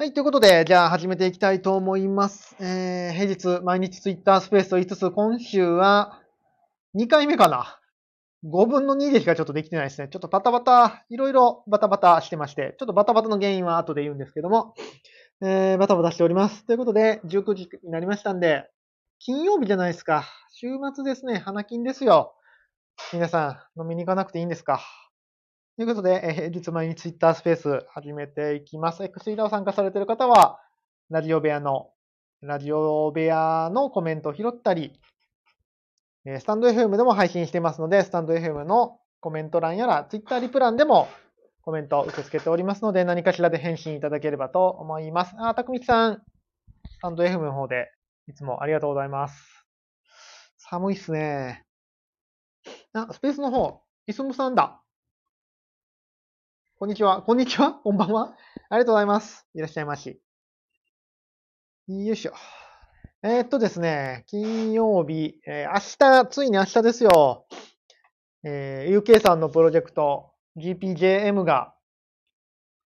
はい、ということで、じゃあ始めていきたいと思います。えー、平日毎日ツイッタースペースと言いつつ、今週は2回目かな。5分の2でしかちょっとできてないですね。ちょっとバタバタ、いろいろバタバタしてまして、ちょっとバタバタの原因は後で言うんですけども、えー、バタバタしております。ということで、19時になりましたんで、金曜日じゃないですか。週末ですね。花金ですよ。皆さん、飲みに行かなくていいんですか？ということで、えー平日毎日ツイッタースペース始めていきます。X リーダーを参加されている方は、ラジオ部屋の、ラジオ部屋のコメントを拾ったり、えースタンド FM でも配信していますので、スタンド FM のコメント欄やら、ツイッターリプ欄でもコメントを受け付けておりますので、何かしらで返信いただければと思います。あ、たくみさん、スタンド FM の方でいつもありがとうございます。寒いっすね。あ、スペースの方、いすむさんだ。こんにちは。こんにちは？こんばんは？ありがとうございます。いらっしゃいまし。よいしょ。えーっとですね、金曜日、えー明日、ついに明日ですよ。えー UK さんのプロジェクト GPJM が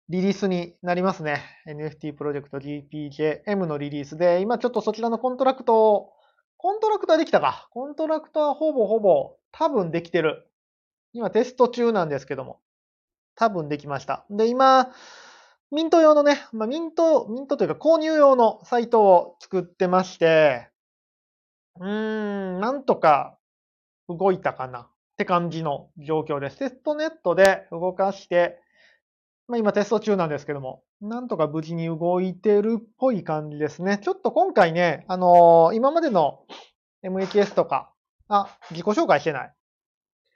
リリースになりますね。NFT プロジェクト GPJM のリリースで、今ちょっとそちらのコントラクトを、コントラクトはできたか。コントラクトはほぼほぼ多分できてる。今テスト中なんですけども。多分できました。で、今、ミント用のね、まあ、ミント、ミントというか購入用のサイトを作ってまして、うーん、なんとか動いたかなって感じの状況です。テストネットで動かして、まあ、今テスト中なんですけども、なんとか無事に動いてるっぽい感じですね。ちょっと今回ね、あのー今までの MHS とか、あ、自己紹介してない。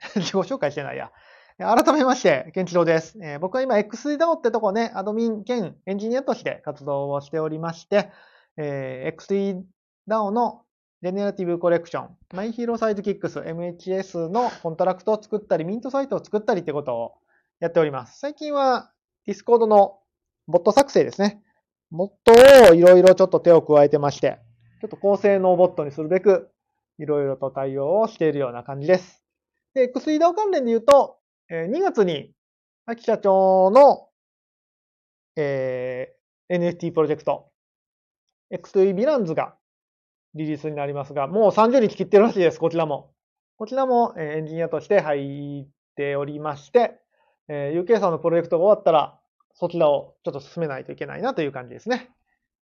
自己紹介してないや。改めまして、ケンチロウです。えー僕は今 X3DAO ってとこね、 admin 兼エンジニアとして活動をしておりまして、えー X3DAO の generative collection、 My Hero Sidekicks、MHS のコントラクトを作ったり、ミントサイトを作ったりってことをやっております。最近は Discord のボット作成ですね。ボットをいろいろちょっと手を加えてまして、ちょっと高性能ボットにするべく、いろいろと対応をしているような感じです。で、X3DAO 関連で言うと、えー2月に、秋社長の、えー NFT プロジェクト、X2E ヴィランズがリリースになりますが、もう30日切ってるらしいです、こちらも。こちらも、えーエンジニアとして入っておりまして、えー UK さんのプロジェクトが終わったら、そちらをちょっと進めないといけないなという感じですね。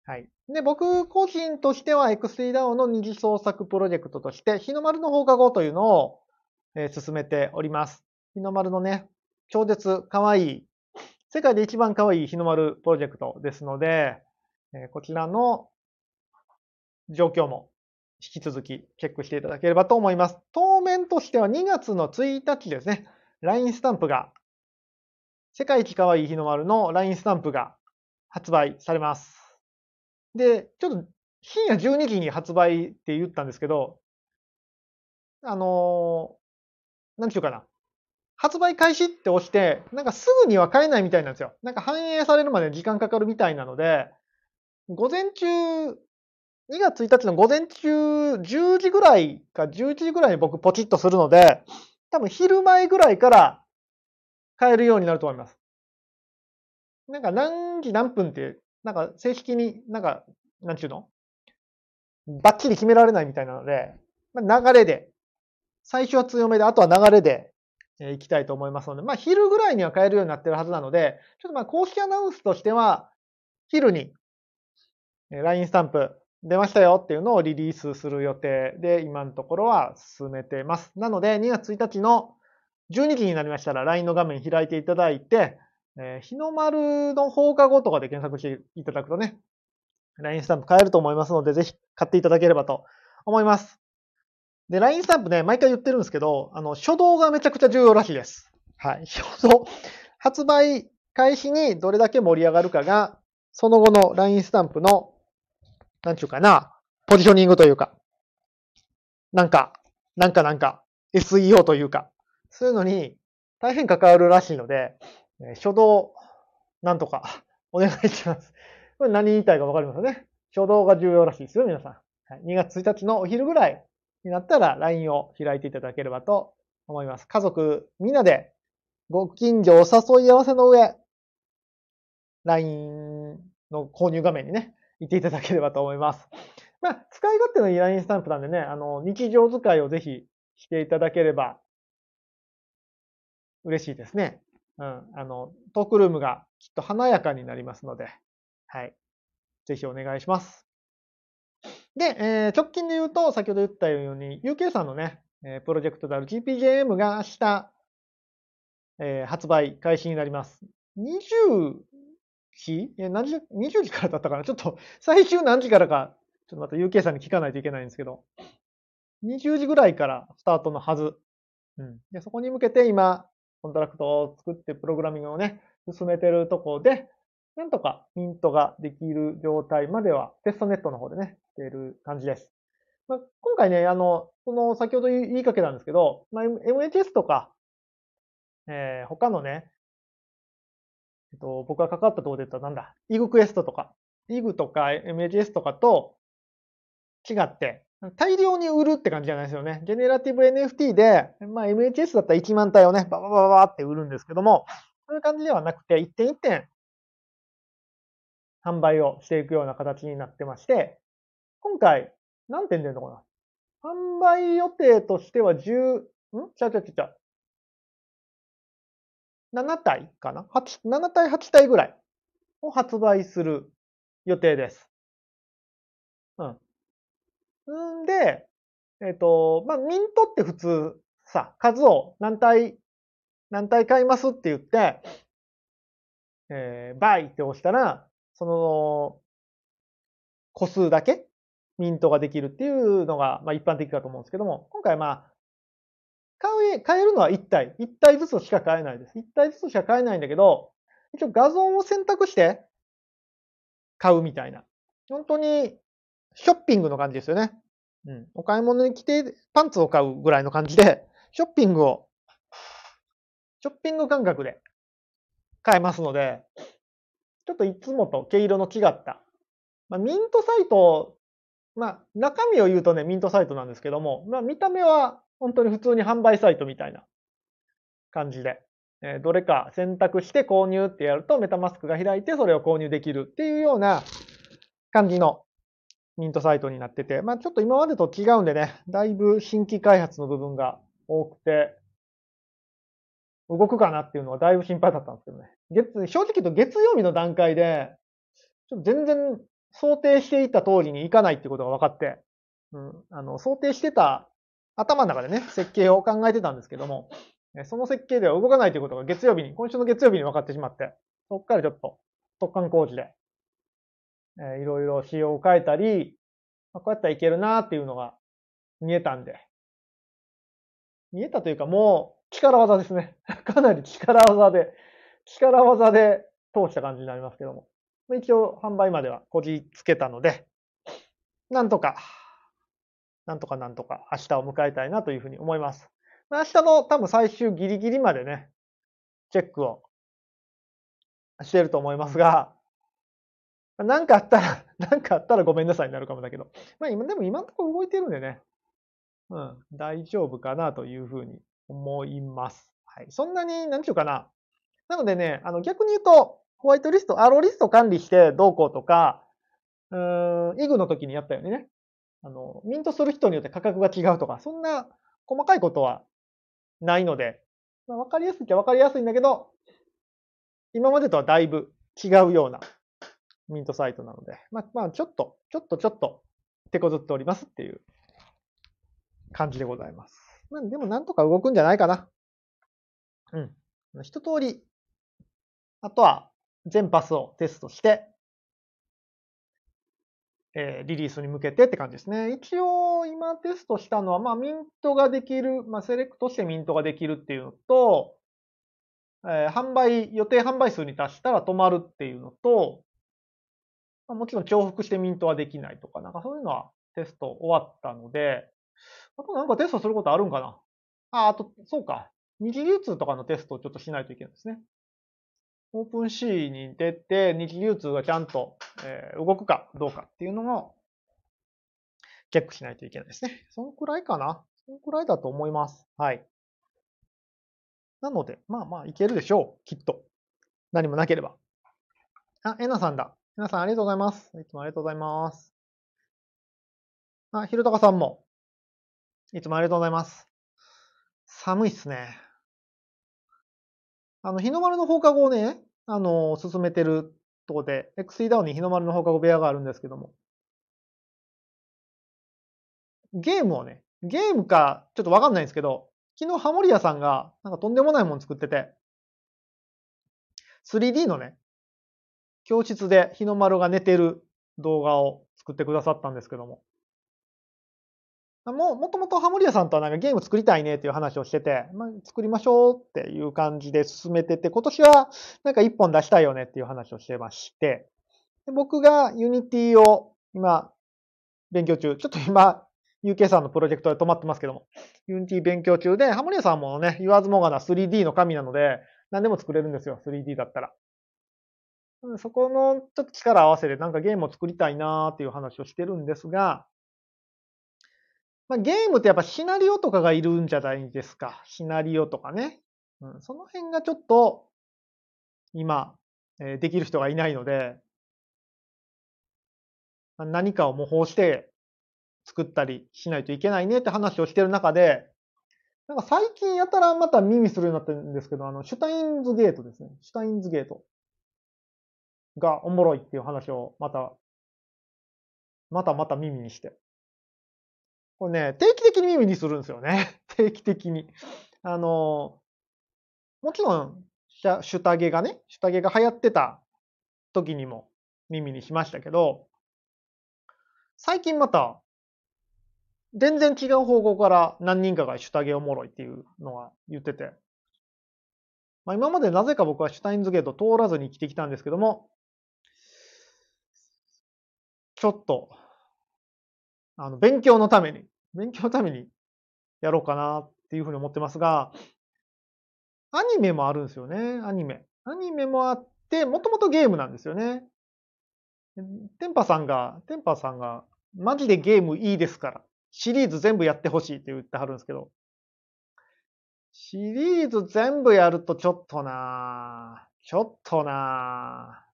はい。で、僕個人としては X3DAO の二次創作プロジェクトとして、日の丸の放課後というのを、えー進めております。日の丸のね、超絶可愛い、世界で一番可愛い日の丸プロジェクトですので、えこちらの状況も引き続きチェックしていただければと思います。当面としては2月の1日ですね、LINE スタンプが、世界一可愛い日の丸の LINE スタンプが発売されます。で、ちょっと深夜12時に発売って言ったんですけど、あのーなんていうかな。発売開始って押して、なんかすぐには買えないみたいなんですよ。なんか反映されるまで時間かかるみたいなので、午前中、2月1日の午前中10時ぐらいか11時ぐらいに僕ポチッとするので、多分昼前ぐらいから買えるようになると思います。なんか何時何分って、なんか正式になんか、なんちゅうの？バッチリ決められないみたいなので、まあ、流れで、最初は強めで、あとは流れで、え行きたいと思いますので、まあ昼ぐらいには買えるようになってるはずなので、ちょっとまあ公式アナウンスとしては、昼にえ LINE スタンプ出ましたよっていうのをリリースする予定で、今のところは進めてます。なので、2月1日の12時になりましたら LINE の画面開いていただいて、え日の丸の放課後とかで検索していただくとね、LINE スタンプ買えると思いますので、ぜひ買っていただければと思います。で、LINE スタンプね、毎回言ってるんですけど、あの、初動がめちゃくちゃ重要らしいです。はい。初動。発売開始にどれだけ盛り上がるかが、その後の LINE スタンプの、なんちゅうかな、ポジショニングというか、なんか、なんかなんか、SEO というか、そういうのに大変関わるらしいので、初動、なんとか、お願いします。これ何言いたいかわかりますよね。初動が重要らしいですよ、皆さん。2月1日のお昼ぐらいになったら LINE を開いていただければと思います。家族みんなでご近所お誘い合わせの上、LINE の購入画面にね、行っていただければと思います。まあ、使い勝手のいい LINE スタンプなんでね、あの、日常使いをぜひしていただければ嬉しいですね。うん。あの、トークルームがきっと華やかになりますので、はい。ぜひお願いします。で、えー、直近で言うと、先ほど言ったように、UK さんのね、えー、プロジェクトである GPJM が明日、えー、発売開始になります。20時え、何時、20時からだったかな？ちょっと、最終何時からか、ちょっとまた UK さんに聞かないといけないんですけど、20時ぐらいからスタートのはず。うん。で、そこに向けて今、コントラクトを作ってプログラミングをね、進めてるとこで、なんとかミントができる状態まではテストネットの方でね、してる感じです。まあ、今回ね、あの、その先ほど言いかけたんですけど、まあ、MHS とか、えー、他のね、えっと、僕が関わったところで言ったらなんだ、イグクエストとか、イグとか MHS とかと違って、大量に売るって感じじゃないですよね。ジェネラティブ NFT で、まあ MHS だったら1万体をね、ババババって売るんですけども、そういう感じではなくて、一点一点販売をしていくような形になってまして、今回、何点出るのかな販売予定としては10、ん？ちゃちゃちゃちゃ。7体かな ?8、7体、8体ぐらいを発売する予定です。うん。んで、えっ、ー、と、まあ、ミントって普通さ、数を何体、何体買いますって言って、えー、バイって押したら、その、個数だけミントができるっていうのが、まあ、一般的かと思うんですけども、今回まあ、買え、買えるのは1体。1体ずつしか買えないです。1体ずつしか買えないんだけど、一応画像を選択して買うみたいな。本当にショッピングの感じですよね。うん。お買い物に来てパンツを買うぐらいの感じで、ショッピングを、ショッピング感覚で買えますので、ちょっといつもと毛色の違った。まあ、ミントサイト、まあ、中身を言うとね、ミントサイトなんですけども、まあ、見た目は本当に普通に販売サイトみたいな感じで、えー、どれか選択して購入ってやると、メタマスクが開いてそれを購入できるっていうような感じのミントサイトになってて、まあちょっと今までと違うんでね、だいぶ新規開発の部分が多くて、動くかなっていうのはだいぶ心配だったんですけどね。月、正直言うと月曜日の段階で、ちょっと全然想定していた通りにいかないってことが分かって、うん、あの、想定してた頭の中でね、設計を考えてたんですけども、その設計では動かないということが月曜日に、今週の月曜日に分かってしまって、そこからちょっと突貫工事でえー、いろいろ仕様を変えたり、まあ、こうやったらいけるなっていうのが見えたんで。見えたというかもう力技ですね。かなり力技で、力技で通した感じになりますけども。一応販売まではこじつけたので、なんとか、なんとかなんとか明日を迎えたいなというふうに思います。明日の多分最終ギリギリまでね、チェックをしてると思いますが、なんかあったら、なんかあったらごめんなさいになるかもだけど。まあ今、でも今のところ動いてるんでね。うん、大丈夫かなというふうに思います。はい。そんなに、なんちゅうかな。なのでね、あの逆に言うと、ホワイトリスト、アローリスト管理してどうこうとか、うーん、イグの時にやったようにね。あの、ミントする人によって価格が違うとか、そんな細かいことはないので、まあ、わかりやすいっちゃわかりやすいんだけど、今までとはだいぶ違うようなミントサイトなので、まあ、まあ、ちょっと、ちょっとちょっと手こずっておりますっていう感じでございます。まあ、でもなんとか動くんじゃないかな。うん。一通り、あとは全パスをテストして、えー、リリースに向けてって感じですね。一応今テストしたのは、まあミントができる、まあセレクトしてミントができるっていうのと、えー、販売、予定販売数に達したら止まるっていうのと、まあ、もちろん重複してミントはできないとか、なんかそういうのはテスト終わったので、あとなんかテストすることあるんかな？あ、あと、そうか。二次流通とかのテストをちょっとしないといけないですね。オープンシーに出て、二次流通がちゃんと、えー、動くかどうかっていうのも、チェックしないといけないですね。そのくらいかな。そのくらいだと思います。はい。なので、まあまあ、いけるでしょう。きっと。何もなければ。あ、えなさんだ。皆さんありがとうございます。いつもありがとうございます。あ、ひろたかさんも。いつもありがとうございます。寒いっすね。あの、日の丸の放課後をね、あの、進めてるとこで、XE ダウンに日の丸の放課後部屋があるんですけども。ゲームをね、ゲームか、ちょっとわかんないんですけど、昨日ハモリアさんが、なんかとんでもないもの作ってて、3D のね、教室で日の丸が寝てる動画を作ってくださったんですけども。も、もともとハモリアさんとはなんかゲーム作りたいねっていう話をしてて、まあ、作りましょうっていう感じで進めてて、今年はなんか一本出したいよねっていう話をしてまして、で僕が Unity を今勉強中、ちょっと今 UK さんのプロジェクトで止まってますけども、Unity 勉強中で、ハモリアさんもね、言わずもがな 3D の神なので、何でも作れるんですよ、3D だったら。そこのちょっと力を合わせてなんかゲームを作りたいなーっていう話をしてるんですが、まあ、ゲームってやっぱシナリオとかがいるんじゃないですか。シナリオとかね。うん、その辺がちょっと今、えーできる人がいないので、まあ何かを模倣して作ったりしないといけないねって話をしてる中で、なんか最近やたらまた耳するようになってるんですけど、あの、シュタインズゲートですね。シュタインズゲートがおもろいっていう話をまた、またまた耳にして。これね、定期的に耳にするんですよね。定期的に。あの、もちろん、シュタゲがね、シュタゲが流行ってた時にも耳にしましたけど、最近また、全然違う方向から何人かがシュタゲおもろいっていうのは言ってて、まあ、今までなぜか僕はシュタインズゲート通らずに生きてきたんですけども、ちょっと、あの、勉強のために、勉強のためにやろうかなっていうふうに思ってますが、アニメもあるんですよね、アニメ。アニメもあって、もともとゲームなんですよね。テンパさんが、テンパさんが、マジでゲームいいですから、シリーズ全部やってほしいって言ってはるんですけど、シリーズ全部やるとちょっとなぁちょっとなぁ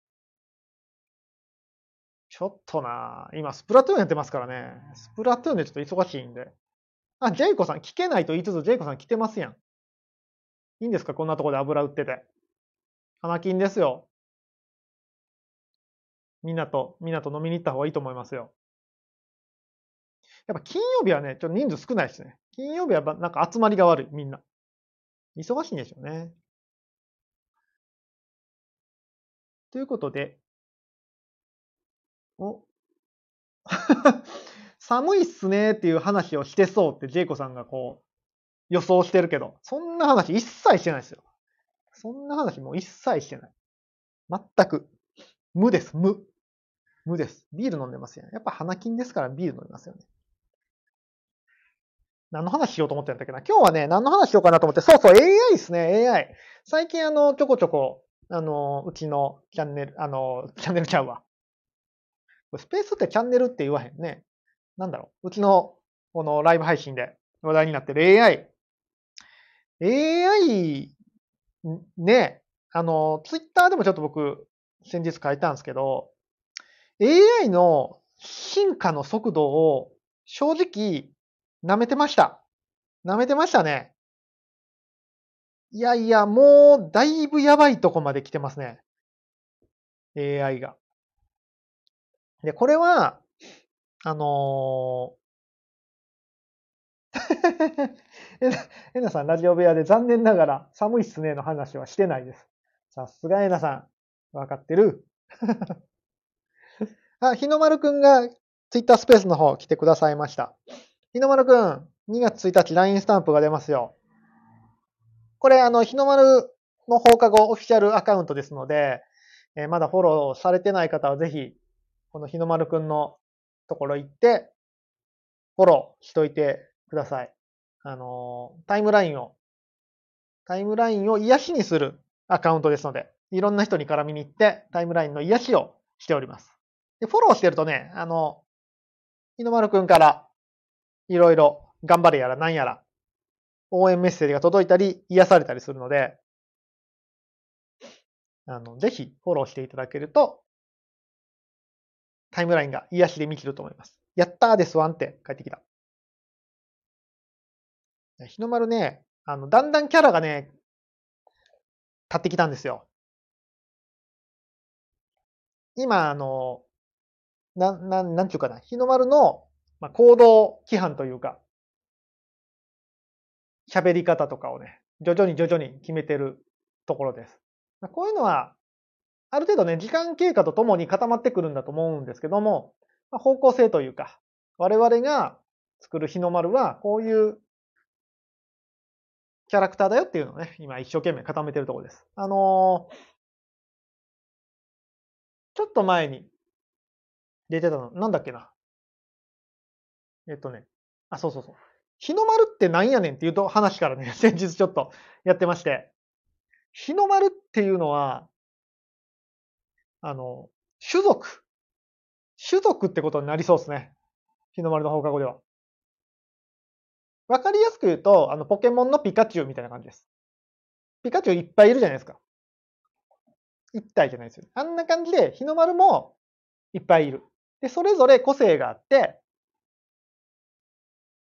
ちょっとな今、スプラトゥーンやってますからね。スプラトゥーンでちょっと忙しいんで。あ、ジェイコさん、聞けないと言いつつ、ジェイコさん来てますやん。いいんですか？こんなとこで油売ってて。花金ですよ。みんなと、みんなと飲みに行った方がいいと思いますよ。やっぱ金曜日はね、ちょっと人数少ないですね。金曜日はばなんか集まりが悪い、みんな。忙しいんでしょうね。ということで、お 寒いっすねっていう話をしてそうってジェイコさんがこう予想してるけど、そんな話一切してないですよ。そんな話もう一切してない。全く。無です、無。無です。ビール飲んでますよね。やっぱ花金ですからビール飲みますよね。何の話しようと思ってんだっけな。今日はね、何の話しようかなと思って、そうそう、AI ですね、AI。最近あの、ちょこちょこ、あの、うちのチャンネル、あの、チャンネルちゃうわ。スペースってチャンネルって言わへんね。なんだろう。うちの、このライブ配信で話題になってる AI。AI、ね、あの、ツイッターでもちょっと僕、先日書いたんですけど、AI の進化の速度を正直舐めてました。舐めてましたね。いやいや、もうだいぶやばいとこまで来てますね。AI が。で、これは、あのー、えな、えなさん、ラジオ部屋で残念ながら寒いっすねの話はしてないです。さすがえなさん、わかってる。あ、日の丸くんがツイッタースペースの方来てくださいました。日の丸くん、2月1日 LINE スタンプが出ますよ。これ、あの、日の丸の放課後オフィシャルアカウントですので、えーまだフォローされてない方はぜひ、この日の丸くんのところ行って、フォローしといてください。あの、タイムラインを、タイムラインを癒しにするアカウントですので、いろんな人に絡みに行って、タイムラインの癒しをしております。で、フォローしてるとね、あの、日の丸くんから、いろいろ頑張れやらなんやら、応援メッセージが届いたり、癒されたりするので、あの、ぜひフォローしていただけるとタイムラインが癒しで見切ると思います。やったーですわんって帰ってきた。日の丸ね、あの、だんだんキャラがね、立ってきたんですよ。今、あの、な、な、なんちゅうかな、日の丸の、まあ、行動規範というか、喋り方とかをね、徐々に徐々に決めてるところです。こういうのは、ある程度ね、時間経過とともに固まってくるんだと思うんですけども、まあ、方向性というか、我々が作る日の丸は、こういうキャラクターだよっていうのをね、今一生懸命固めてるところです。あのー、ちょっと前に出てたの、なんだっけな。えっとね、あ、そうそうそう。日の丸ってなんやねんっていうと話からね、先日ちょっとやってまして、日の丸っていうのは、あの、種族。種族ってことになりそうですね。日の丸の放課後では。わかりやすく言うと、あの、ポケモンのピカチュウみたいな感じです。ピカチュウいっぱいいるじゃないですか。一体じゃないですよ。あんな感じで、日の丸もいっぱいいる。で、それぞれ個性があって、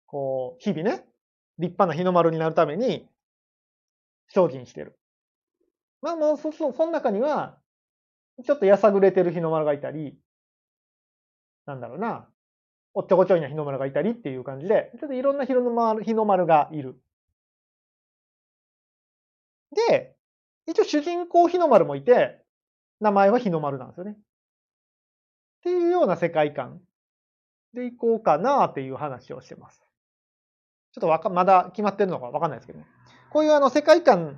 こう、日々ね、立派な日の丸になるために、精進してる。まあもう、そ、そ、その中には、ちょっとやさぐれてる日の丸がいたり、なんだろうな、おっちょこちょいな日の丸がいたりっていう感じで、ちょっといろんな日の丸日の丸がいる。で、一応主人公日の丸もいて、名前は日の丸なんですよね。っていうような世界観でいこうかなっていう話をしてます。ちょっとわか、まだ決まってるのかわかんないですけどね。こういうあの世界観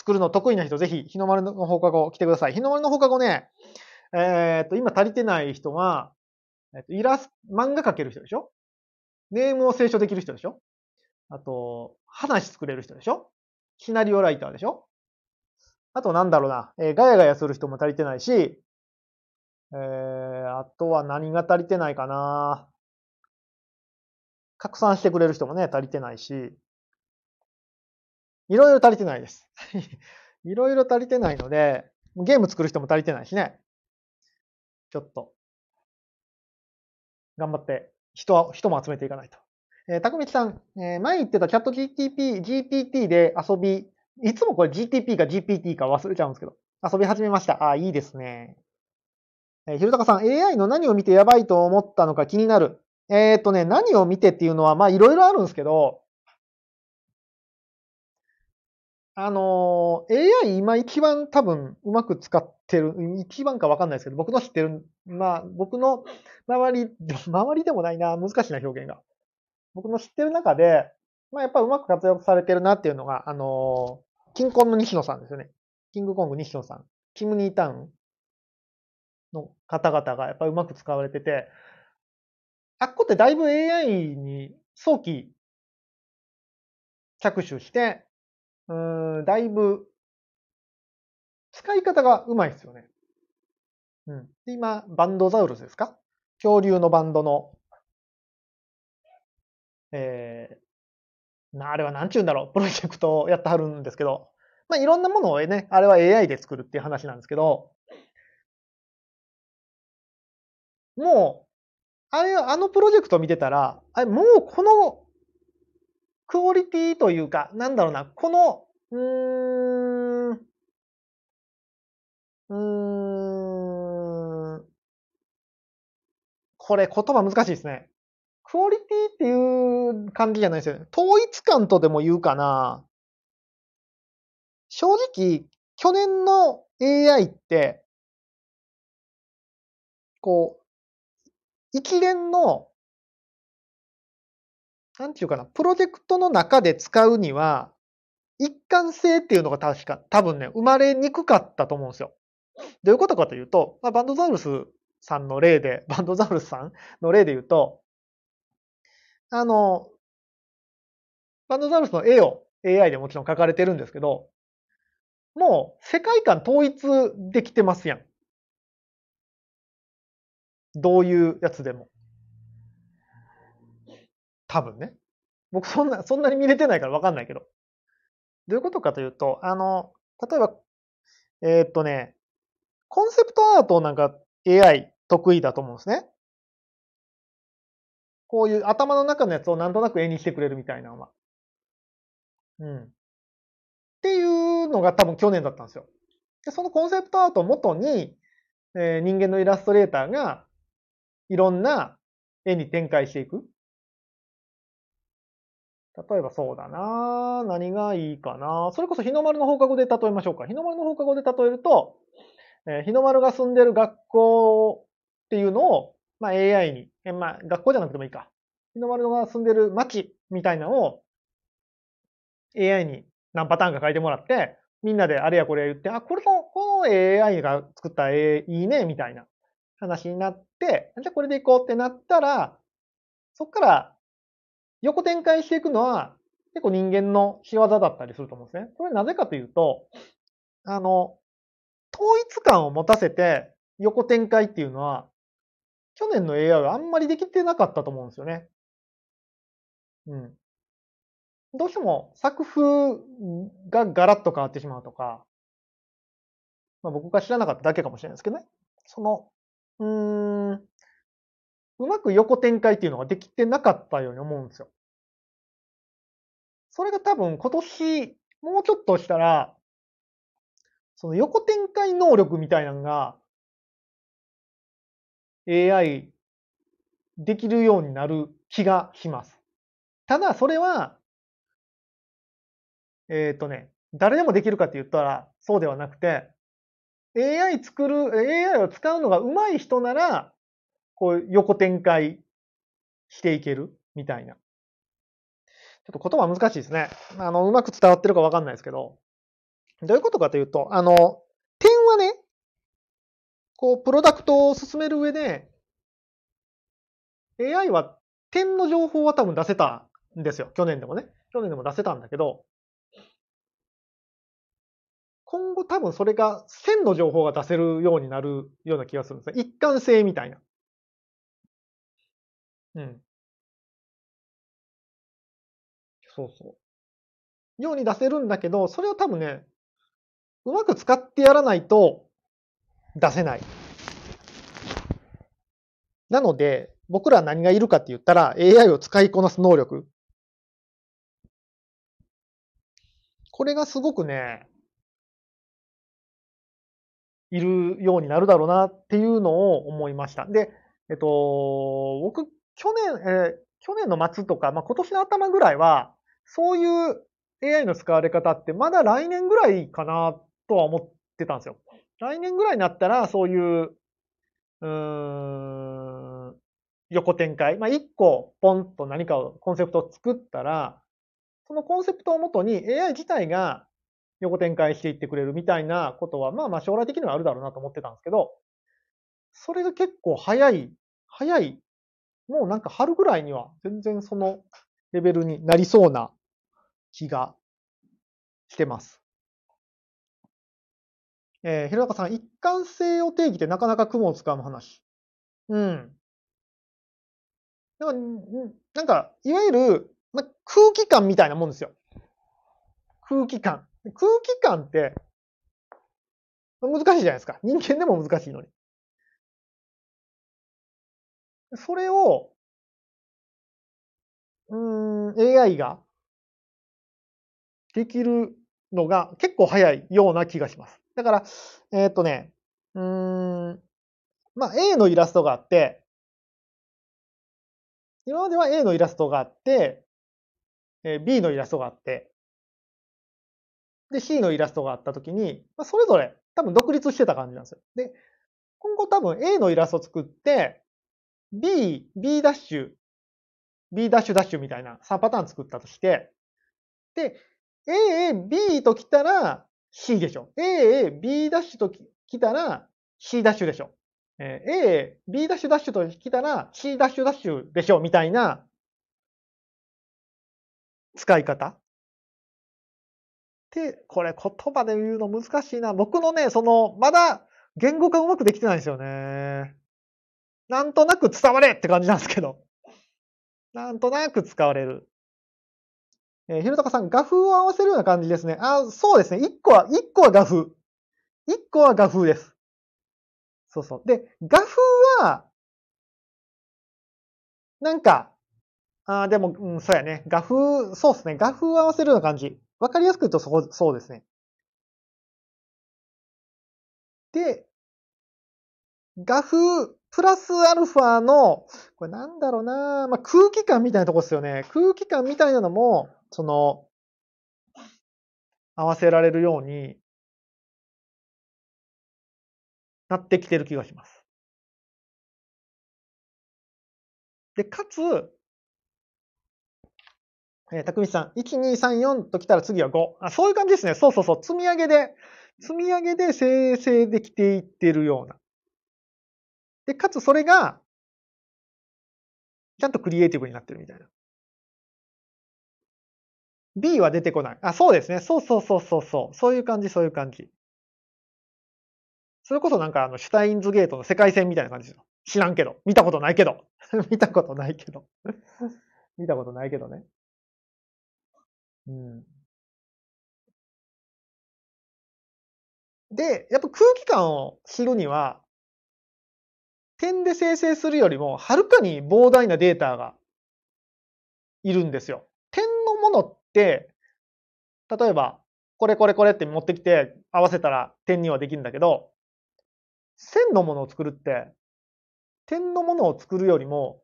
作るの得意な人、ぜひ、日の丸の放課後来てください。日の丸の放課後ね、えー、っと、今足りてない人は、えっと、イラスト、漫画描ける人でしょ？ネームを清書できる人でしょ？あと、話作れる人でしょ？シナリオライターでしょ？あとなんだろうな、えー、ガヤガヤする人も足りてないし、えー、あとは何が足りてないかな。拡散してくれる人もね、足りてないし、いろいろ足りてないです。いろいろ足りてないので、ゲーム作る人も足りてないしね。ちょっと、頑張って人は、人も集めていかないと。えー、たくみちさん、えー、前言ってたチャット GTP、GPT で遊び、いつもこれ GTP か GPT か忘れちゃうんですけど、遊び始めました。あ、いいですね。えー、ひろたかさん、AI の何を見てやばいと思ったのか気になる。えっ、ー、とね、何を見てっていうのは、まあいろいろあるんですけど、あの、AI 今一番多分うまく使ってる、一番かわかんないですけど、僕の知ってる、まあ僕の周り、周りでもないな、難しいな表現が。僕の知ってる中で、まあやっぱうまく活躍されてるなっていうのが、あの、キングコング西野さんですよね。キングコング西野さん。キムニータウンの方々がやっぱうまく使われてて、あっこってだいぶ AI に早期着手して、うん、だいぶ、使い方がうまいですよね。うん。今、バンドザウルスですか？恐竜のバンドの、えー、な、あれはなんちゅうんだろう、プロジェクトをやってはるんですけど、まあ、いろんなものをね、あれは AI で作るっていう話なんですけど、もう、あれ、あのプロジェクト見てたら、あれ、もうこのクオリティというか、なんだろうな、この、うーん、うーん、これ言葉難しいですね。クオリティっていう感じじゃないですよね。統一感とでも言うかな。正直、去年の AI って、こう、一連のなんていうかな、プロジェクトの中で使うには、一貫性っていうのが確か、多分ね、生まれにくかったと思うんですよ。どういうことかというと、まあ、バンドザウルスさんの例で、バンドザウルスさんの例で言うと、あの、バンドザウルスの絵を AI でもちろん描かれてるんですけど、もう世界観統一できてますやん。どういうやつでも。多分ね。僕そんな、そんなに見れてないからわかんないけど。どういうことかというと、あの、例えば、えー、っとね、コンセプトアートなんか AI 得意だと思うんですね。こういう頭の中のやつをなんとなく絵にしてくれるみたいなのは。うん。っていうのが多分去年だったんですよ。で、そのコンセプトアートを元に、えー、人間のイラストレーターがいろんな絵に展開していく。例えばそうだな何がいいかなそれこそ日の丸の放課後で例えましょうか。日の丸の放課後で例えると、えー、日の丸が住んでる学校っていうのを、まあ、AI に、えまあ、学校じゃなくてもいいか。日の丸が住んでる街みたいなのを AI に何パターンか書いてもらって、みんなであれやこれや言って、あ、これの、この AI が作った絵いいね、みたいな話になって、じゃあこれでいこうってなったら、そっから横展開していくのは結構人間の仕業だったりすると思うんですね。これなぜかというと、あの、統一感を持たせて横展開っていうのは、去年の AI はあんまりできてなかったと思うんですよね。うん。どうしても作風がガラッと変わってしまうとか、まあ、僕が知らなかっただけかもしれないですけどね。その、うーん、うまく横展開っていうのができてなかったように思うんですよ。それが多分今年、もうちょっとしたら、その横展開能力みたいなのが AI できるようになる気がします。ただそれは、えっ、ー、とね、誰でもできるかって言ったらそうではなくて、AI 作る、AI を使うのが上手い人なら、こう横展開していけるみたいな。ちょっと言葉難しいですね。あの、うまく伝わってるかわかんないですけど、どういうことかというと、あの、点はね、こう、プロダクトを進める上で、AI は点の情報は多分出せたんですよ。去年でもね。去年でも出せたんだけど、今後多分それが線の情報が出せるようになるような気がするんですね。一貫性みたいな。うん。そうそう。ように出せるんだけど、それを多分ね、うまく使ってやらないと出せない。なので、僕ら何がいるかって言ったら AI を使いこなす能力。これがすごくね、いるようになるだろうなっていうのを思いました。で、えっと、僕、去年、えー、去年の末とか、まあ、今年の頭ぐらいは、そういう AI の使われ方ってまだ来年ぐらいかなとは思ってたんですよ。来年ぐらいになったら、そういう、うーん、横展開。まあ、一個、ポンと何かを、コンセプトを作ったら、そのコンセプトをもとに AI 自体が横展開していってくれるみたいなことは、まあまあ将来的にはあるだろうなと思ってたんですけど、それが結構早い、早いもうなんか春ぐらいには全然そのレベルになりそうな気がしてます。えー、ひろかさん、一貫性を定義ってなかなか雲を使う話。うん。だから、なんか、いわゆる、ま、空気感みたいなもんですよ。空気感。空気感って、難しいじゃないですか。人間でも難しいのに。それを、うん、AI ができるのが結構早いような気がします。だから、えっ、とね、うん、まあ A のイラストがあって、今までは A のイラストがあって、え B のイラストがあって、で C のイラストがあったときに、まあ、それぞれ多分独立してた感じなんですよ。で、今後多分 A のイラストを作って、B、B ダッシュ、B ダッシュダッシュみたいな3パターン作ったとして、で、A、B と来たら C でしょ。A、B ダッシュと来たら C ダッシュでしょ。A、B ダッシュダッシュと来たら C ダッシュダッシュでしょみたいな使い方。で、これ言葉で言うの難しいな。僕のね、その、まだ言語化うまくできてないんですよね。なんとなく伝われって感じなんですけど。なんとなく使われる。えー、ひろたかさん、画風を合わせるような感じですね。あ、そうですね。一個は、一個は画風。一個は画風です。そうそう。で、画風は、なんか、あ、でも、うん、そうやね。画風、そうですね。画風を合わせるような感じ。わかりやすく言うとそう、そうですね。で、画風、プラスアルファの、これなんだろうなまあ、空気感みたいなとこですよね。空気感みたいなのも、その、合わせられるようになってきてる気がします。で、かつ、えー、たくみさん、1、2、3、4と来たら次は5。あ、そういう感じですね。そうそうそう。積み上げで、積み上げで生成できていってるような。で、かつそれが、ちゃんとクリエイティブになってるみたいな。B は出てこない。あ、そうですね。そうそうそうそうそう。そういう感じ、そういう感じ。それこそなんかあの、シュタインズゲートの世界線みたいな感じですよ。知らんけど。見たことないけど。見たことないけど。見たことないけどね。うん。で、やっぱ空気感を知るには、点で生成するよりも、はるかに膨大なデータがいるんですよ。点のものって、例えば、これこれこれって持ってきて合わせたら点にはできるんだけど、線のものを作るって、点のものを作るよりも、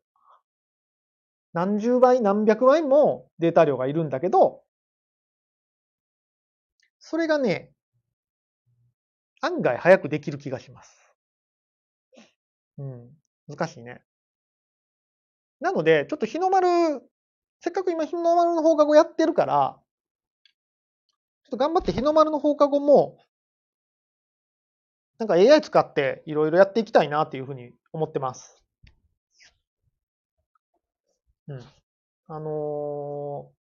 何十倍、何百倍もデータ量がいるんだけど、それがね、案外早くできる気がします。うん。難しいね。なので、ちょっと日の丸、せっかく今日の丸の放課後やってるから、ちょっと頑張って日の丸の放課後も、なんか AI 使っていろいろやっていきたいなっていうふうに思ってます。うん。あの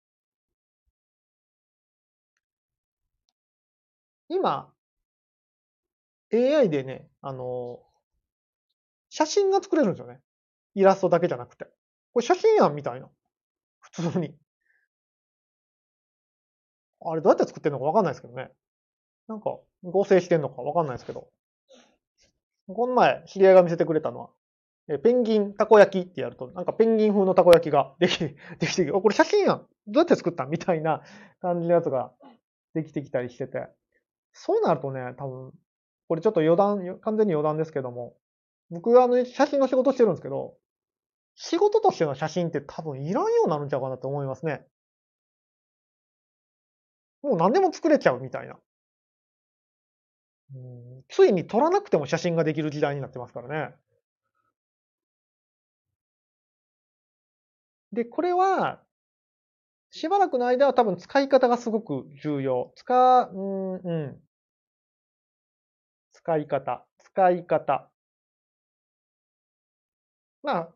ー、今、AI でね、あのー、写真が作れるんですよね。イラストだけじゃなくて。これ写真やんみたいな。普通に。あれどうやって作ってんのかわかんないですけどね。なんか合成してんのかわかんないですけど。この前、知り合いが見せてくれたのは、えペンギンたこ焼きってやると、なんかペンギン風のたこ焼きができ、できてきて、これ写真やんどうやって作ったみたいな 感じのやつができてきたりしてて。そうなるとね、多分、これちょっと余談、完全に余談ですけども、僕はあの、写真の仕事してるんですけど、仕事としての写真って多分いらんようになるんちゃうかなと思いますね。もう何でも作れちゃうみたいな。うん、ついに撮らなくても写真ができる時代になってますからね。で、これは、しばらくの間は多分使い方がすごく重要。使、うん、うん。使い方、使い方。まあ、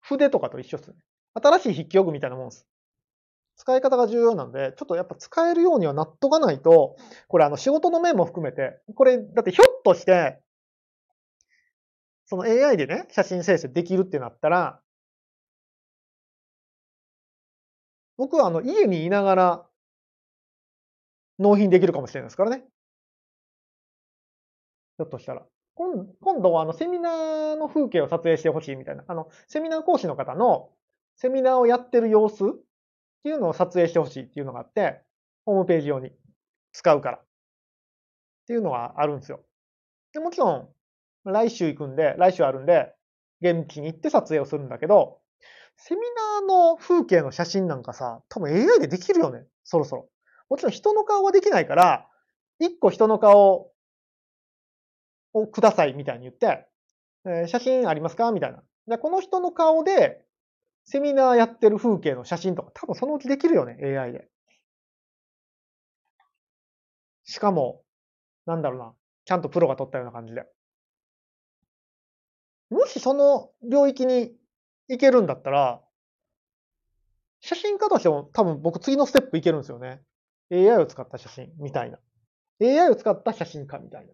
筆とかと一緒ですね。新しい筆記用具みたいなもんです。使い方が重要なので、ちょっとやっぱ使えるようにはなっとかないと、これあの仕事の面も含めて、これだってひょっとして、その AI でね、写真生成できるってなったら、僕はあの家にいながら納品できるかもしれないですからね。ひょっとしたら。今今度はあのセミナーの風景を撮影してほしいみたいな、あの、セミナー講師の方のセミナーをやってる様子っていうのを撮影してほしいっていうのがあって、ホームページ用に使うから。っていうのはあるんですよ。で、もちろん、来週行くんで、来週あるんで、現地に行って撮影をするんだけど、セミナーの風景の写真なんかさ、多分 AI でできるよね。そろそろ。もちろん人の顔はできないから、一個人の顔をくださいみたいに言って、えー、写真ありますか？みたいな。じゃこの人の顔で、セミナーやってる風景の写真とか多分そのうちできるよね、AI で。しかも、なんだろうな、ちゃんとプロが撮ったような感じで。もしその領域に行けるんだったら、写真家としても多分僕次のステップいけるんですよね。AI を使った写真みたいな。AI を使った写真家みたいな。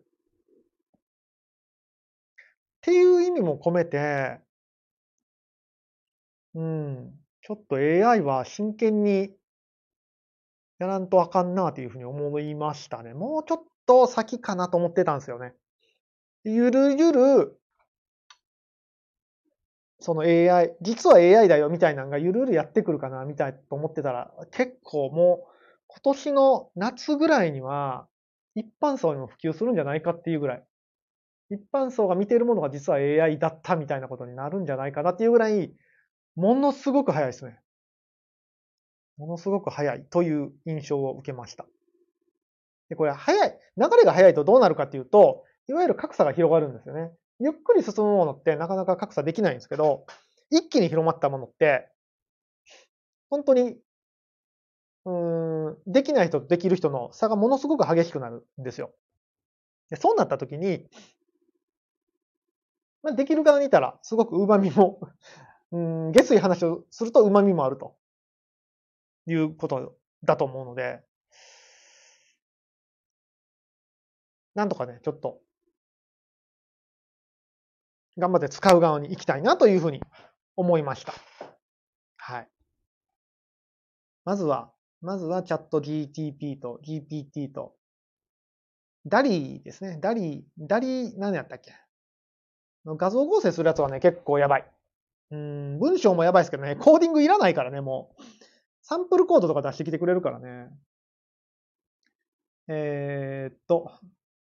っていう意味も込めて、うん、ちょっと AI は真剣にやらんとあかんなというふうに思いましたね。もうちょっと先かなと思ってたんですよね。ゆるゆるその AI、実は AI だよみたいなのがゆるゆるやってくるかなみたいと思ってたら、結構もう今年の夏ぐらいには一般層にも普及するんじゃないかっていうぐらい、一般層が見ているものが実は AI だったみたいなことになるんじゃないかなっていうぐらい、ものすごく早いですね。ものすごく早いという印象を受けました。で、これ早い、流れが早いとどうなるかっていうと、いわゆる格差が広がるんですよね。ゆっくり進むものってなかなか格差できないんですけど、一気に広まったものって、本当に、うん、できない人とできる人の差がものすごく激しくなるんですよ。でそうなった時に、まあ、できる側にいたら、すごく旨味も うん、下水話をすると旨味もあるということだと思うので、なんとかね、ちょっと頑張って使う側に行きたいなというふうに思いました。はい。まずは、まずはチャット GTP と GPT と、ダリーですね。ダリー、ダリー、何やったっけ？画像合成するやつはね、結構やばい。うん、文章もやばいですけどね、コーディングいらないからね、もう。サンプルコードとか出してきてくれるからね。えー、っと、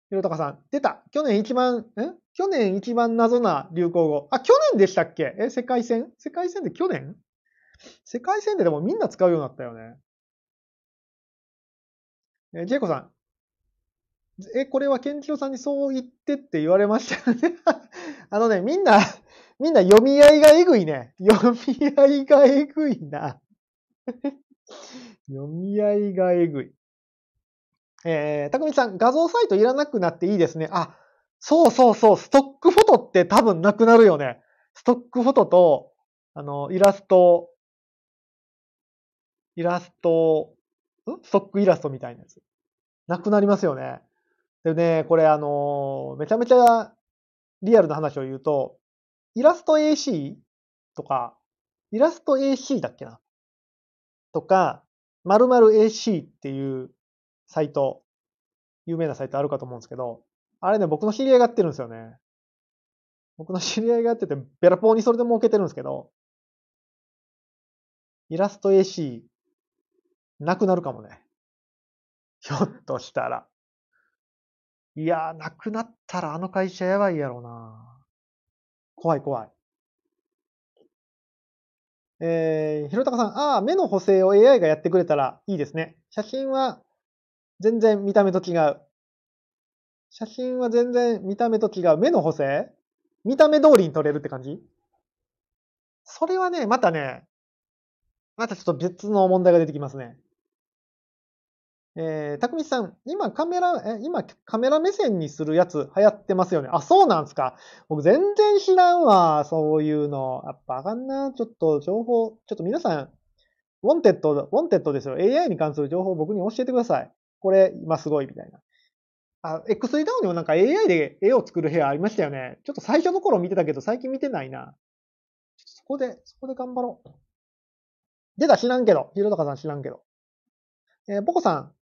ひろたかさん、出た去年一番、え？去年一番謎な流行語。あ、去年でしたっけ？え、世界戦？世界戦で去年？世界戦ででもみんな使うようになったよね。え、ジェイコさん。え、これはケンチロさんにそう言ってって言われましたよね。あのね、みんな、みんな読み合いがえぐいね。読み合いがえぐいな。読み合いがえぐい。えー、たくみさん、画像サイトいらなくなっていいですね。あ、そうそうそう、ストックフォトって多分なくなるよね。ストックフォトと、あの、イラスト、イラスト、ん？ストックイラストみたいなやつ。なくなりますよね。でね、これあのめちゃめちゃリアルな話を言うと、イラスト AC とか、イラスト AC だっけな？とか、〇〇 AC っていうサイト、有名なサイトあるかと思うんですけど、あれね、僕の知り合いがやってるんですよね。僕の知り合いがやってて、ベラポーにそれで儲けてるんですけど、イラスト AC、なくなるかもね。ひょっとしたら。いやー、なくなったらあの会社やばいやろうな。怖い怖い。えー、ひろたかさん、ああ、目の補正を AI がやってくれたらいいですね。写真は全然見た目と違う。写真は全然見た目と違う。目の補正？見た目通りに撮れるって感じ？それはね、またね、またちょっと別の問題が出てきますね。えー、たくみさん、今カメラ、え、今カメラ目線にするやつ流行ってますよね。あ、そうなんですか。僕全然知らんわ、そういうの。やっぱあかんな。ちょっと情報、ちょっと皆さん、 wanted、wanted ですよ。AI に関する情報を僕に教えてください。これ、今すごいみたいな。あ、X3 ダウンにもなんか AI で絵を作る部屋ありましたよね。ちょっと最初の頃見てたけど、最近見てないな。そこで、そこで頑張ろう。出た、知らんけど。ひろたかさん知らんけど。えー、ポコさん。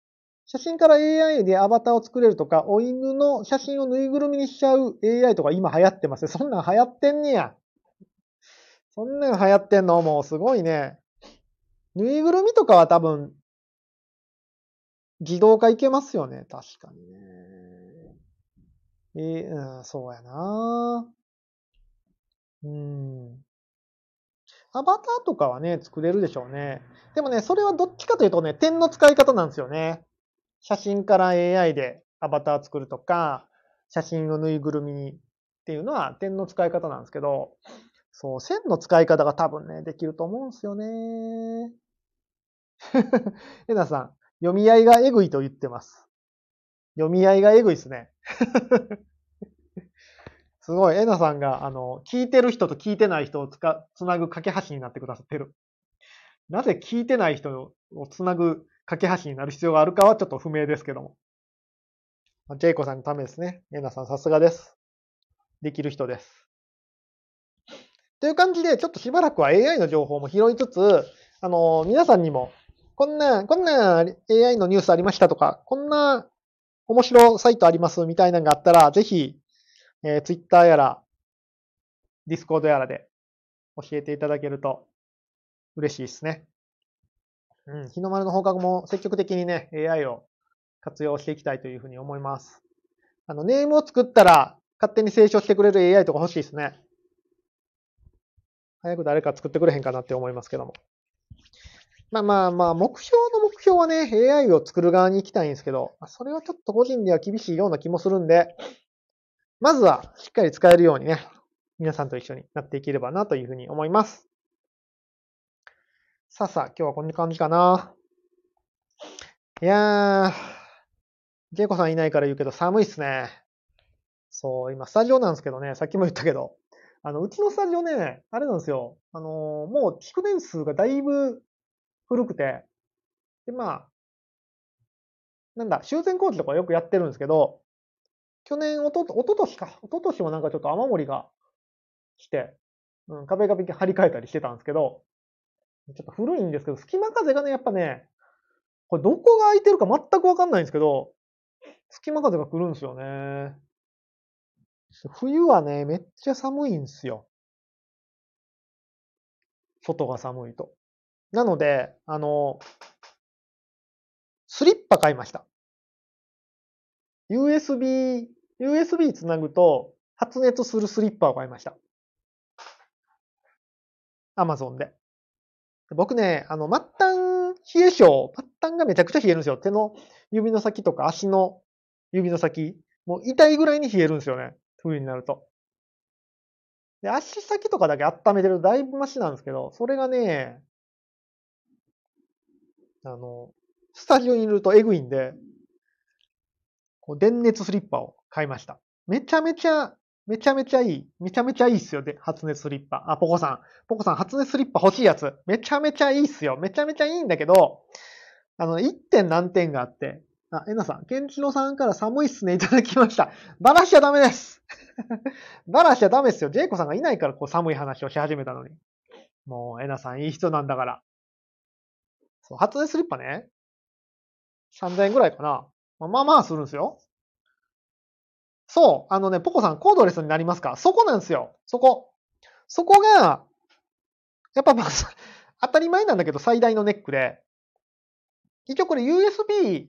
写真から AI でアバターを作れるとか、お犬の写真をぬいぐるみにしちゃう AI とか今流行ってますよ。そんなん流行ってんねや。そんなん流行ってんの？もうすごいね。ぬいぐるみとかは多分自動化いけますよね。確かにね。えー、うん、そうやなうん。アバターとかはね、作れるでしょうね。でもね、それはどっちかというとね、点の使い方なんですよね。写真から AI でアバター作るとか、写真のぬいぐるみにっていうのは点の使い方なんですけど、そう、線の使い方が多分ね、できると思うんですよね。えなさん、読み合いがエグいと言ってます。読み合いがエグいですね。すごい、エナさんが、あの、聞いてる人と聞いてない人をつか、つなぐ架け橋になってくださってる。なぜ聞いてない人をつなぐ架け橋になる必要があるかはちょっと不明ですけども。ジェイコさんのためですね。エナさんさすがです。できる人です。という感じで、ちょっとしばらくは AI の情報も拾いつつ、あの、皆さんにもこんな、こんな AI のニュースありましたとか、こんな面白サイトありますみたいなのがあったら、ぜひ、えー、Twitter やら、Discord やらで教えていただけると嬉しいですね。うん、日の丸の放課後も積極的にね、AI を活用していきたいというふうに思います。あの、ネームを作ったら勝手に清書してくれる AI とか欲しいですね。早く誰か作ってくれへんかなって思いますけども。まあまあまあ、目標の目標はね、AI を作る側に行きたいんですけど、それはちょっと個人では厳しいような気もするんで、まずはしっかり使えるようにね、皆さんと一緒になっていければなというふうに思います。さあさあ、今日はこんな感じかな。いやー、ジェイコさんいないから言うけど寒いっすね。そう、今スタジオなんですけどね、さっきも言ったけど、あの、うちのスタジオね、あれなんですよ。あのー、もう築年数がだいぶ古くて、で、まあ、なんだ、修繕工事とかよくやってるんですけど、去年、おと、おととしか、おととしもなんかちょっと雨漏りが来て、うん、壁紙張り替えたりしてたんですけど、ちょっと古いんですけど、隙間風がね、やっぱね、これどこが空いてるか全くわかんないんですけど、隙間風が来るんですよね。冬はね、めっちゃ寒いんですよ。外が寒いと。なので、あの、スリッパ買いました。USB、USB つなぐと発熱するスリッパを買いました。アマゾンで。僕ね、あの、末端冷え性、末端がめちゃくちゃ冷えるんですよ。手の指の先とか足の指の先。もう痛いぐらいに冷えるんですよね。冬になると。で、足先とかだけ温めてるとだいぶマシなんですけど、それがね、あの、スタジオにいるとエグいんで、こう電熱スリッパを買いました。めちゃめちゃ、めちゃめちゃいい。めちゃめちゃいいっすよ。で、発熱スリッパ。あ、ポコさん。ポコさん、発熱スリッパ欲しいやつ。めちゃめちゃいいっすよ。めちゃめちゃいいんだけど、あの、1点何点があって、あ、えなさん、ケンチロさんから寒いっすね、いただきました。バラしちゃダメです。バラしちゃダメですよ。ジェイコさんがいないからこう寒い話をし始めたのに。もう、えなさんいい人なんだから。そう、発熱スリッパね。3000円ぐらいかな。まあまあするんすよ。そう。あのね、ポコさん、コードレスになりますか？そこなんですよ。そこ。そこが、やっぱまあ、当たり前なんだけど最大のネックで、一応これ USB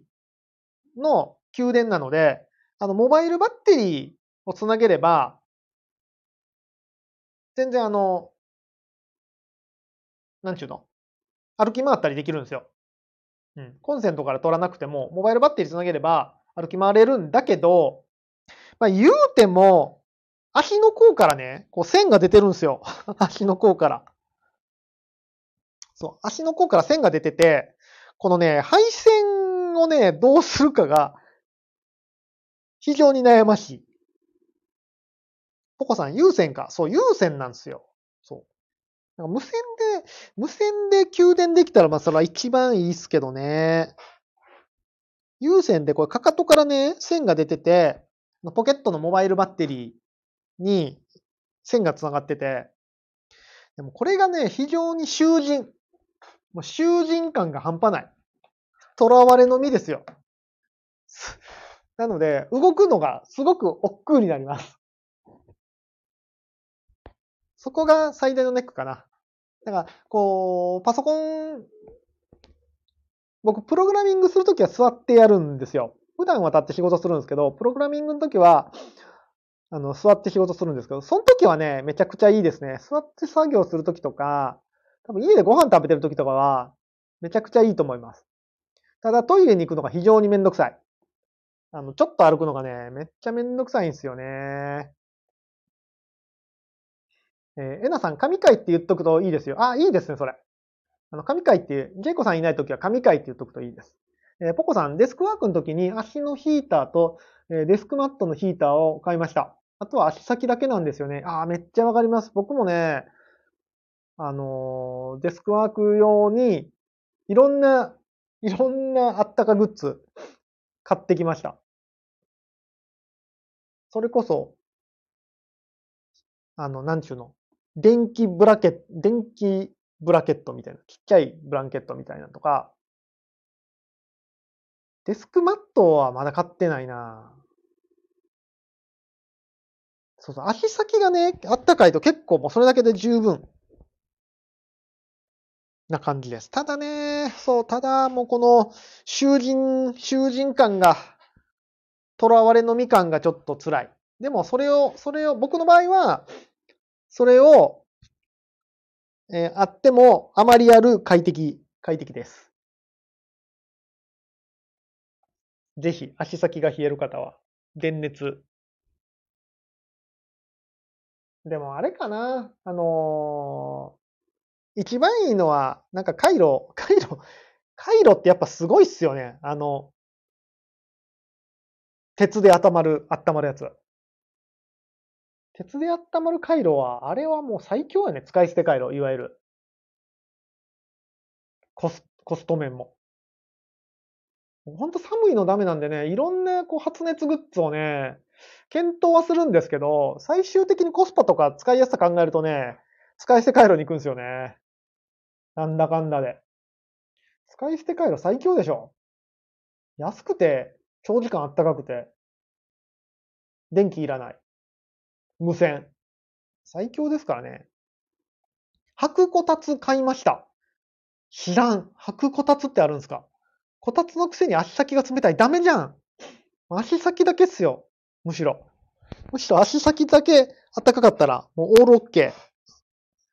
の給電なので、あの、モバイルバッテリーをつなげれば、全然あの、なんちゅうの？歩き回ったりできるんですよ。うん。コンセントから取らなくても、モバイルバッテリーつなげれば歩き回れるんだけど、まあ言うても、足の甲からね、こう線が出てるんですよ。足の甲から。そう、足の甲から線が出てて、このね、配線をね、どうするかが、非常に悩ましい。ポコさん、有線か。そう、有線なんですよ。そうなんか無線で、無線で給電できたら、まあ、それは一番いいっすけどね。有線でこれ、かかとからね、線が出てて、ポケットのモバイルバッテリーに線が繋がってて、でもこれがね、非常に囚人。もう囚人感が半端ない。囚われの身ですよ。なので、動くのがすごく億劫になります。そこが最大のネックかな。だから、こう、パソコン、僕、プログラミングするときは座ってやるんですよ。普段は立って仕事するんですけど、プログラミングのときは、あの、座って仕事するんですけど、その時はね、めちゃくちゃいいですね。座って作業するときとか、多分家でご飯食べてるときとかは、めちゃくちゃいいと思います。ただ、トイレに行くのが非常にめんどくさい。あの、ちょっと歩くのがね、めっちゃめんどくさいんですよね。えー、えなさん、神回って言っとくといいですよ。あ、いいですね、それ。あの、神回って、ジェイコさんいないときは神回って言っとくといいです。えー、ポコさん、デスクワークの時に足のヒーターと、え、デスクマットのヒーターを買いました。あとは足先だけなんですよね。ああ、めっちゃわかります。僕もね、あのー、デスクワーク用に、いろんな、いろんなあったかグッズ買ってきました。それこそ、あの、なんちゅうの、電気ブラケット、電気ブラケットみたいな、ちっちゃいブランケットみたいなとか、デスクマットはまだ買ってないなそうそう、足先がね、あったかいと結構もうそれだけで十分。な感じです。ただね、そう、ただもうこの囚人、囚人感が、囚われのみ感がちょっと辛い。でもそれを、それを、僕の場合は、それを、えーあってもあまりやる快適、快適です。ぜひ、足先が冷える方は、電熱。でもあれかな、あのー一番いいのは、なんか回路、回路、回路ってやっぱすごいっすよね。あの、鉄で温まる、温まるやつ。鉄で温まる回路は、あれはもう最強やね。使い捨て回路、いわゆる。コス、コスト面も。ほんと寒いのダメなんでね、いろんなこう発熱グッズをね、検討はするんですけど、最終的にコスパとか使いやすさ考えるとね、使い捨て回路に行くんですよね。なんだかんだで。使い捨て回路最強でしょ。安くて、長時間あったかくて、電気いらない。無線。最強ですからね。白こたつ買いました。知らん。白こたつってあるんですかこたつのくせに足先が冷たい。ダメじゃん。足先だけっすよ。むしろ。むしろ足先だけ暖かかったら、もうオールオッケ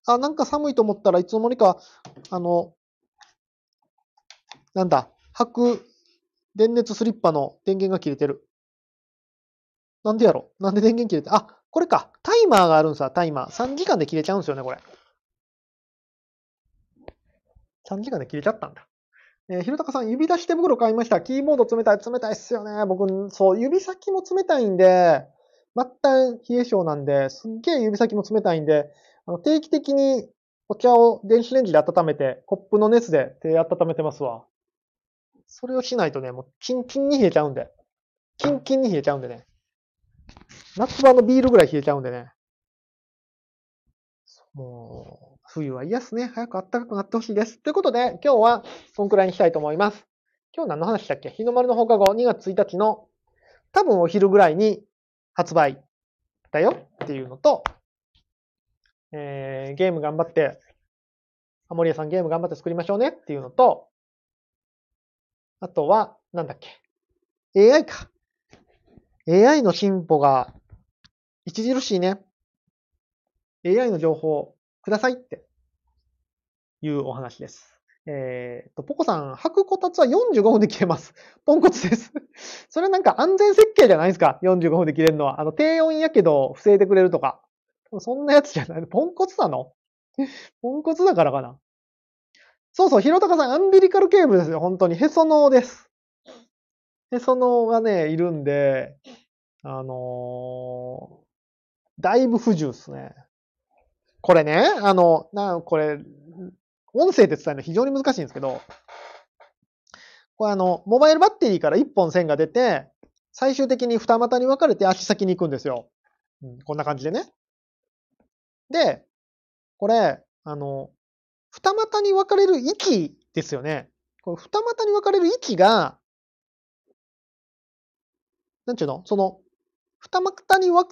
ー。あ、なんか寒いと思ったらいつの間にか、あの、なんだ、白電熱スリッパの電源が切れてる。なんでやろ？なんで電源切れて、あ、これか。タイマーがあるんさ、タイマー。3時間で切れちゃうんすよね、これ。3時間で切れちゃったんだ。えー、ひろたかさん、指出し手袋買いました。キーボード冷たい、冷たいっすよね。僕、そう、指先も冷たいんで、末端冷え性なんで、すっげえ指先も冷たいんで、あの定期的にお茶を電子レンジで温めて、コップの熱で手温めてますわ。それをしないとね、もうキンキンに冷えちゃうんで。キンキンに冷えちゃうんでね。夏場のビールぐらい冷えちゃうんでね。もう、冬は嫌っすね。早く暖かくなってほしいです。ということで、今日はそんくらいにしたいと思います。今日何の話したっけ？日の丸の放課後2月1日の多分お昼ぐらいに発売だよっていうのと、えー、ゲーム頑張って、アモリエさんゲーム頑張って作りましょうねっていうのと、あとは、なんだっけ？AI か。AI の進歩が著しいね。AI の情報くださいっていうお話です。えー、と、ポコさん、履くこたつは45分で切れます。ポンコツです。それなんか安全設計じゃないですか ?45 分で切れるのは。あの、低温やけど防いでくれるとか。そんなやつじゃない。ポンコツなの？ポンコツだからかな。そうそう、ひろたかさん、アンビリカルケーブルですよ。本当に。へその緒です。へその緒がね、いるんで、あのーだいぶ不自由ですね。これね、あの、な、これ、音声で伝えるの非常に難しいんですけど、これあの、モバイルバッテリーから1本線が出て、最終的に二股に分かれて足先に行くんですよ。うん、こんな感じでね。で、これ、あの、二股に分かれる位置ですよね。この二股に分かれる位置が、なんちゅうの？その、二股に分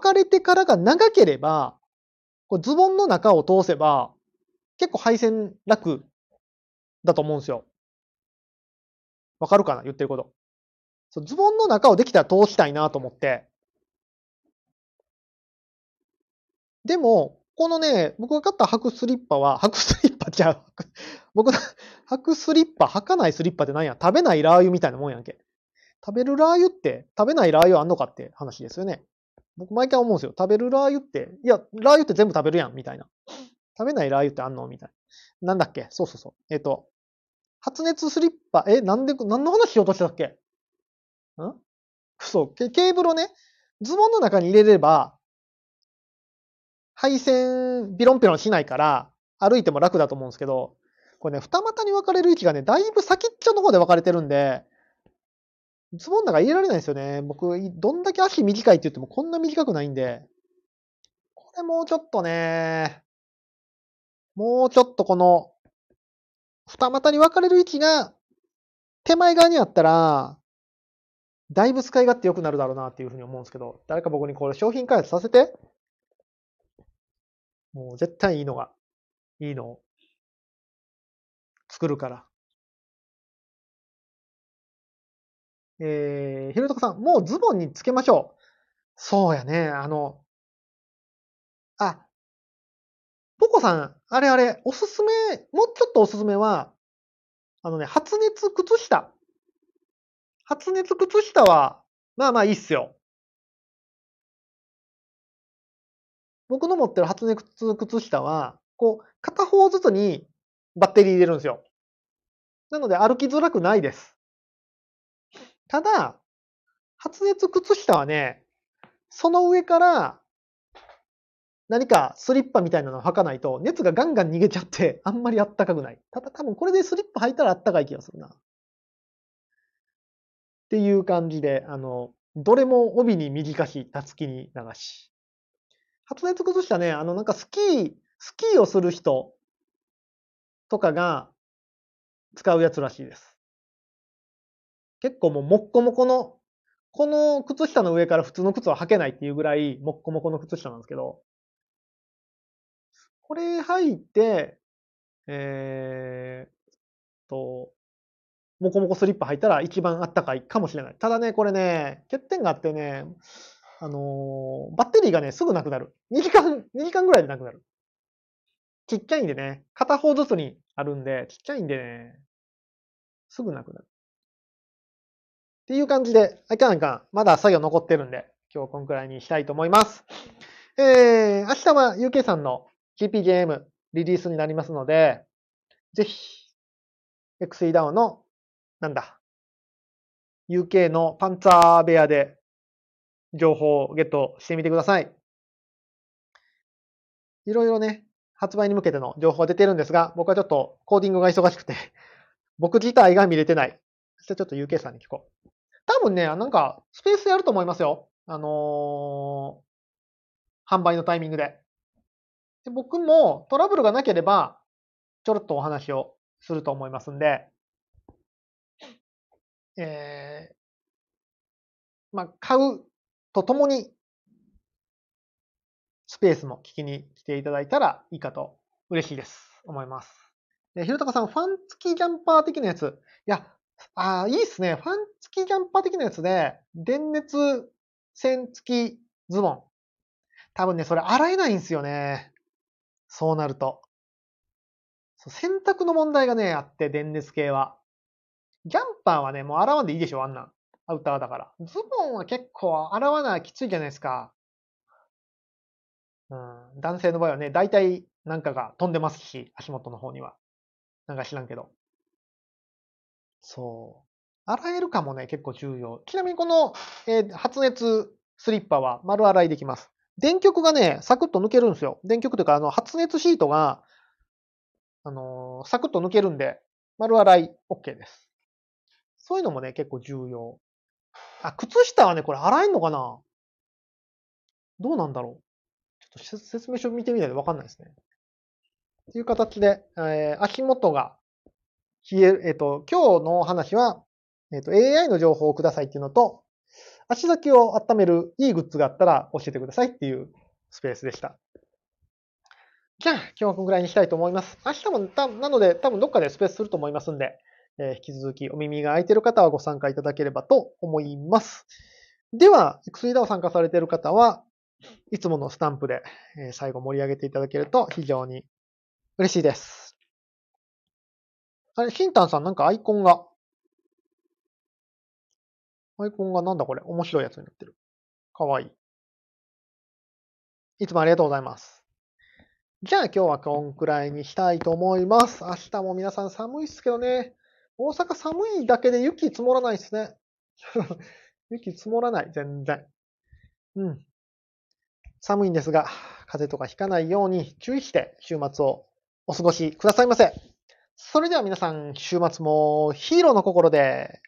かれてからが長ければ、これズボンの中を通せば、結構配線楽だと思うんですよ。わかるかな？言ってること。そうズボンの中をできたら通したいなと思って。でも、このね、僕が買った履くスリッパは、履くスリッパちゃう。僕の履くスリッパ、履かないスリッパって何や？食べないラー油みたいなもんやんけ。食べるラー油って、食べないラー油あんのかって話ですよね。僕毎回思うんですよ。食べるラー油って、いや、ラー油って全部食べるやん、みたいな。食べないラー油ってあんの？みたいな。なんだっけ？そうそうそう。えっ、と、発熱スリッパ、え、なんで、何の話しようとしてたっけ？ん？そう、ケケーブルをね、ズボンの中に入れれば、配線ビロンピロンしないから、歩いても楽だと思うんですけど、これね、二股に分かれる位置がね、だいぶ先っちょの方で分かれてるんで、ズボンの中入れられないですよね。僕、どんだけ足短いって言ってもこんな短くないんで、これもうちょっとね、もうちょっとこの、二股に分かれる位置が、手前側にあったら、だいぶ使い勝手良くなるだろうなっていうふうに思うんですけど、誰か僕にこれ商品開発させて。もう絶対いいのが、いいのを作るから。えー、ひろとこさん、もうズボンにつけましょう。そうやね、あの、あ、ポコさん、あれあれ、おすすめ、もうちょっとおすすめは、あのね、発熱靴下。発熱靴下は、まあまあいいっすよ。僕の持ってる発熱靴下は、こう、片方ずつにバッテリー入れるんですよ。なので歩きづらくないです。ただ、発熱靴下はね、その上から何かスリッパみたいなのを履かないと熱がガンガン逃げちゃって あんまりあったかくない。ただ多分これでスリッパ履いたらあったかい気がするな。っていう感じで、あの、どれも帯に短し、たつきに流し。発熱靴下ね、あのなんかスキー、スキーをする人とかが使うやつらしいです。結構もうもっこもこの、この靴下の上から普通の靴は履けないっていうぐらいもっこもこの靴下なんですけど、これ履いて、えー、と、もこもこスリッパ履いたら一番あったかいかもしれない。ただね、これね、欠点があってね、あのー、バッテリーがね、すぐなくなる。2時間、2時間ぐらいでなくなる。ちっちゃいんでね、片方ずつにあるんで、ちっちゃいんでね、すぐなくなる。っていう感じで、あいかんいかん。まだ作業残ってるんで、今日こんくらいにしたいと思います。えー、明日は UK さんの GPGM リリースになりますので、ぜひ、XE ダウンの、なんだ、UK のパンツァー部屋で情報をゲットしてみてください。いろいろね、発売に向けての情報が出てるんですが、僕はちょっとコーディングが忙しくて、僕自体が見れてない。そしてちょっと UK さんに聞こう。多分ね、なんか、スペースやると思いますよ。あのー、販売のタイミングで。で僕もトラブルがなければ、ちょろっとお話をすると思いますんで、えー、まあ、買うとともに、スペースも聞きに来ていただいたらいいかと嬉しいです。思います。で、ひろたかさん、ファン付きジャンパー的なやつ。いや、ああ、いいっすね。ファン付きジャンパー的なやつで、電熱線付きズボン。多分ね、それ洗えないんすよね。そうなると。洗濯の問題がね、あって、電熱系は。ジャンパーはね、もう洗わんでいいでしょ、あんなん。アウターだから。ズボンは結構洗わないきついじゃないですか。うん、男性の場合はね、大体なんかが飛んでますし、足元の方には。なんか知らんけど。そう。洗えるかもね、結構重要。ちなみにこの、えー、発熱スリッパは丸洗いできます。電極がね、サクッと抜けるんですよ。電極というか、あの、発熱シートが、あのー、サクッと抜けるんで、丸洗い OK です。そういうのもね、結構重要。あ、靴下はね、これ洗えんのかな？どうなんだろう？ちょっと説明書見てみないとわかんないですね。という形で、えー、足元が冷える、えっ、ー、と、今日の話は、えっ、ー、と、AI の情報をくださいっていうのと、足先を温めるいいグッズがあったら教えてくださいっていうスペースでした。じゃあ、今日はこのぐらいにしたいと思います。明日もた、なので多分どっかでスペースすると思いますんで、えー、引き続きお耳が空いてる方はご参加いただければと思います。では、XE ダを参加されている方は、いつものスタンプで、えー、最後盛り上げていただけると非常に嬉しいです。あれ、シンタンさんなんかアイコンが、アイコンがなんだこれ？面白いやつになってる。かわいい。いつもありがとうございます。じゃあ今日はこんくらいにしたいと思います。明日も皆さん寒いっすけどね。大阪寒いだけで雪積もらないっすね。雪積もらない、全然。うん。寒いんですが、風邪とかひかないように注意して週末をお過ごしくださいませ。それでは皆さん、週末もヒーローの心で。